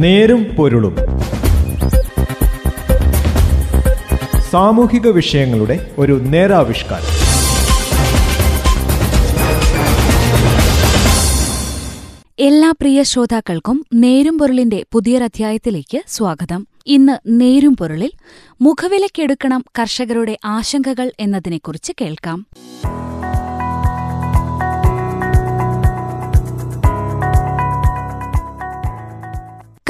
നേരും പൊരുളും. സാമൂഹിക വിഷയങ്ങളുടെ ഒരു നേരാവിഷ്കാരം. എല്ലാ പ്രിയ ശ്രോതാക്കൾക്കും നേരും പൊരുളിന്റെ പുതിയൊരധ്യായത്തിലേക്ക് സ്വാഗതം. ഇന്ന് നേരും പൊരുളിൽ മുഖവിലക്കെടുക്കണം കർഷകരുടെ ആശങ്കകൾ എന്നതിനെക്കുറിച്ച് കേൾക്കാം.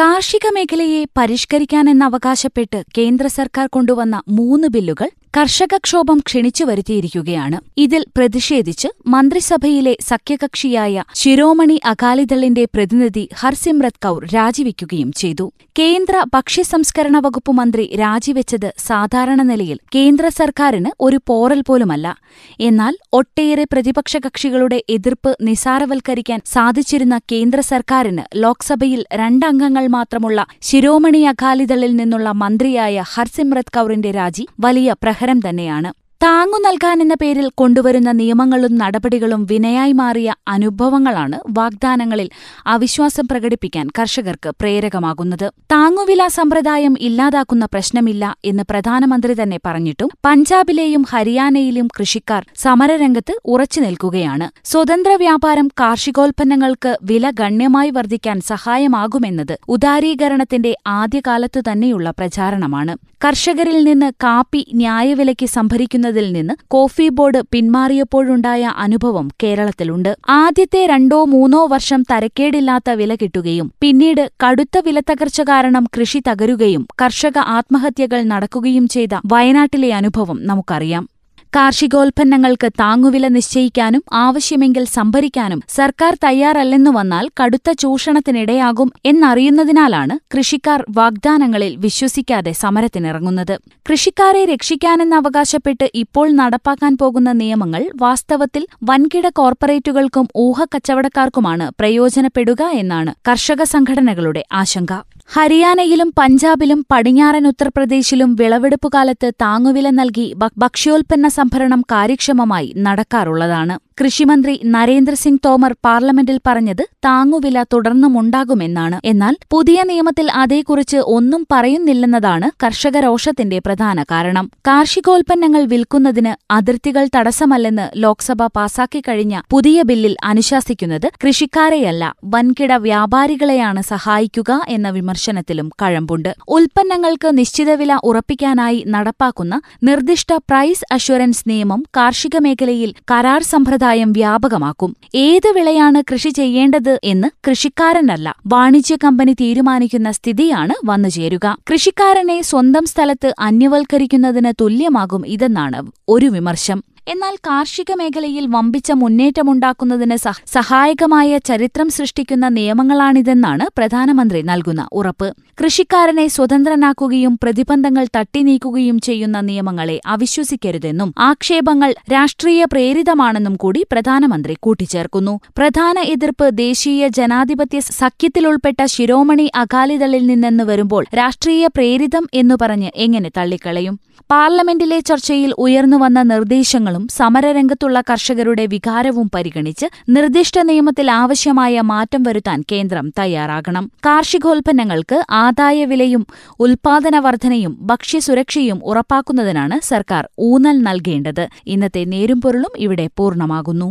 കാർഷിക മേഖലയെ പരിഷ്കരിക്കാനെന്നവകാശപ്പെട്ട് കേന്ദ്ര സർക്കാർ കൊണ്ടുവന്ന മൂന്ന് ബില്ലുകൾ കർഷകക്ഷോഭം ക്ഷണിച്ചു വരുത്തിയിരിക്കുകയാണ്. ഇതിൽ പ്രതിഷേധിച്ച് മന്ത്രിസഭയിലെ സഖ്യകക്ഷിയായ ശിരോമണി അകാലിദളിന്റെ പ്രതിനിധി ഹർസിമ്രത് കൌർ രാജിവെക്കുകയും ചെയ്തു. കേന്ദ്ര ഭക്ഷ്യസംസ്കരണ വകുപ്പ് മന്ത്രി രാജിവെച്ചത് സാധാരണ നിലയിൽ കേന്ദ്ര സർക്കാരിന് ഒരു പോറൽ പോലുമല്ല. എന്നാൽ ഒട്ടേറെ പ്രതിപക്ഷ കക്ഷികളുടെ എതിർപ്പ് നിസാരവൽക്കരിക്കാൻ സാധിച്ചിരുന്ന കേന്ദ്ര സർക്കാരിന് ലോക്സഭയിൽ രണ്ടംഗങ്ങൾ മാത്രമുള്ള ശിരോമണി അകാലിദളിൽ നിന്നുള്ള മന്ത്രിയായ ഹർസിമ്രത് കൌറിന്റെ രാജി വലിയ പ്രഹരം തന്നെയാണ്. താങ്ങു നൽകാനെന്ന പേരിൽ കൊണ്ടുവരുന്ന നിയമങ്ങളും നടപടികളും വിനയായി മാറിയ അനുഭവങ്ങളാണ് വാഗ്ദാനങ്ങളിൽ അവിശ്വാസം പ്രകടിപ്പിക്കാൻ കർഷകർക്ക് പ്രേരകമാകുന്നത്. താങ്ങുവില സമ്പ്രദായം ഇല്ലാതാക്കുന്ന പ്രശ്നമില്ല എന്ന് പ്രധാനമന്ത്രി തന്നെ പറഞ്ഞിട്ടും പഞ്ചാബിലെയും ഹരിയാനയിലും കൃഷിക്കാർ സമരരംഗത്ത് ഉറച്ചു നിൽക്കുകയാണ്. സ്വതന്ത്ര വ്യാപാരം കാർഷികോൽപ്പന്നങ്ങൾക്ക് വില ഗണ്യമായി വർദ്ധിക്കാൻ സഹായമാകുമെന്നത് ഉദാരീകരണത്തിന്റെ ആദ്യകാലത്തു തന്നെയുള്ള പ്രചാരണമാണ്. കർഷകരിൽ നിന്ന് കാപ്പി ന്യായവിലയ്ക്ക് സംഭരിക്കുന്നതിൽ നിന്ന് കോഫി ബോർഡ് പിന്മാറിയപ്പോഴുണ്ടായ അനുഭവം കേരളത്തിലുണ്ട്. ആദ്യത്തെ രണ്ടോ മൂന്നോ വർഷം തരക്കേടില്ലാത്ത വില കിട്ടുകയും പിന്നീട് കടുത്ത വിലത്തകർച്ച കാരണം കൃഷി തകരുകയും കർഷക ആത്മഹത്യകൾ നടക്കുകയും ചെയ്ത വയനാട്ടിലെ അനുഭവം നമുക്കറിയാം. കാർഷികോൽപ്പന്നങ്ങൾക്ക് താങ്ങുവില നിശ്ചയിക്കാനും ആവശ്യമെങ്കിൽ സംഭരിക്കാനും സർക്കാർ തയ്യാറല്ലെന്നു വന്നാൽ കടുത്ത ചൂഷണത്തിനിടയാകും എന്നറിയുന്നതിനാലാണ് കൃഷിക്കാർ വാഗ്ദാനങ്ങളിൽ വിശ്വസിക്കാതെ സമരത്തിനിറങ്ങുന്നത്. കൃഷിക്കാരെ രക്ഷിക്കാനെന്നവകാശപ്പെട്ട് ഇപ്പോൾ നടപ്പാക്കാൻ പോകുന്ന നിയമങ്ങൾ വാസ്തവത്തിൽ വൻകിട കോർപ്പറേറ്റുകൾക്കും ഊഹക്കച്ചവടക്കാർക്കുമാണ് പ്രയോജനപ്പെടുക എന്നാണ് കർഷക സംഘടനകളുടെ ആശങ്ക. ഹരിയാനയിലും പഞ്ചാബിലും പടിഞ്ഞാറൻ ഉത്തർപ്രദേശിലും വിളവെടുപ്പുകാലത്ത് താങ്ങുവില നൽകി ഭക്ഷ്യോൽപ്പന്ന സംഭരണം കാര്യക്ഷമമായി നടക്കാറുള്ളതാണ്. കൃഷിമന്ത്രി നരേന്ദ്രസിംഗ് തോമർ പാർലമെന്റിൽ പറഞ്ഞത് താങ്ങുവില തുടർന്നുമുണ്ടാകുമെന്നാണ്. എന്നാൽ പുതിയ നിയമത്തിൽ അതേക്കുറിച്ച് ഒന്നും പറയുന്നില്ലെന്നതാണ് കർഷകരോഷത്തിന്റെ പ്രധാന കാരണം. കാർഷികോൽപ്പന്നങ്ങൾ വിൽക്കുന്നതിന് അതിർത്തികൾ തടസ്സമല്ലെന്ന് ലോക്സഭ പാസാക്കിക്കഴിഞ്ഞ പുതിയ ബില്ലിൽ അനുശാസിക്കുന്നത് കൃഷിക്കാരെയല്ല വൻകിട വ്യാപാരികളെയാണ് സഹായിക്കുക എന്ന വിമർശനത്തിലും കഴമ്പുണ്ട്. ഉൽപ്പന്നങ്ങൾക്ക് നിശ്ചിത വില ഉറപ്പിക്കാനായി നടപ്പാക്കുന്ന നിർദ്ദിഷ്ട പ്രൈസ് അഷ്വറൻസ് നിയമം കാർഷിക മേഖലയിൽ കരാർ സമ്പ്രദായം വ്യാപകമാക്കും. ഏത് വിളയാണ് കൃഷി ചെയ്യേണ്ടത് എന്ന് കൃഷിക്കാരനല്ല വാണിജ്യ കമ്പനി തീരുമാനിക്കുന്ന സ്ഥിതിയാണ് വന്നുചേരുക കൃഷിക്കാരനെ സ്വന്തം സ്ഥലത്ത് അന്യവൽക്കരിക്കുന്നതിന് തുല്യമാകും ഇതെന്നാണ് ഒരു വിമർശം. എന്നാൽ കാർഷിക മേഖലയിൽ വമ്പിച്ച മുന്നേറ്റമുണ്ടാക്കുന്നതിന് സഹായകമായ ചരിത്രം സൃഷ്ടിക്കുന്ന നിയമങ്ങളാണിതെന്നാണ് പ്രധാനമന്ത്രി നൽകുന്ന ഉറപ്പ്. കൃഷിക്കാരനെ സ്വതന്ത്രനാക്കുകയും പ്രതിബന്ധങ്ങൾ തട്ടിനീക്കുകയും ചെയ്യുന്ന നിയമങ്ങളെ അവിശ്വസിക്കരുതെന്നും ആക്ഷേപങ്ങൾ രാഷ്ട്രീയ പ്രേരിതമാണെന്നും കൂടി പ്രധാനമന്ത്രി കൂട്ടിച്ചേർക്കുന്നു. പ്രധാന എതിർപ്പ് ദേശീയ ജനാധിപത്യ സഖ്യത്തിലുൾപ്പെട്ട ശിരോമണി അകാലിദളിൽ നിന്നെന്ന് വരുമ്പോൾ രാഷ്ട്രീയ പ്രേരിതം എന്നു പറഞ്ഞ് എങ്ങനെ തള്ളിക്കളയും? പാർലമെന്റിലെ ചർച്ചയിൽ ഉയർന്നുവന്ന നിർദ്ദേശങ്ങളും സമരരംഗത്തുള്ള കർഷകരുടെ വികാരവും പരിഗണിച്ച് നിർദ്ദിഷ്ട നിയമത്തിൽ ആവശ്യമായ മാറ്റം വരുത്താൻ കേന്ദ്രം തയ്യാറാകണം. കാർഷികോൽപ്പന്നങ്ങൾക്ക് ആദായവിലയും ഉൽപാദന വർധനയും ഭക്ഷ്യസുരക്ഷയും ഉറപ്പാക്കുന്നതിനാണ് സർക്കാർ ഊന്നൽ നൽകേണ്ടത്. ഇന്നത്തെ നേരും പൊരുളും ഇവിടെ പൂർണമാകുന്നു.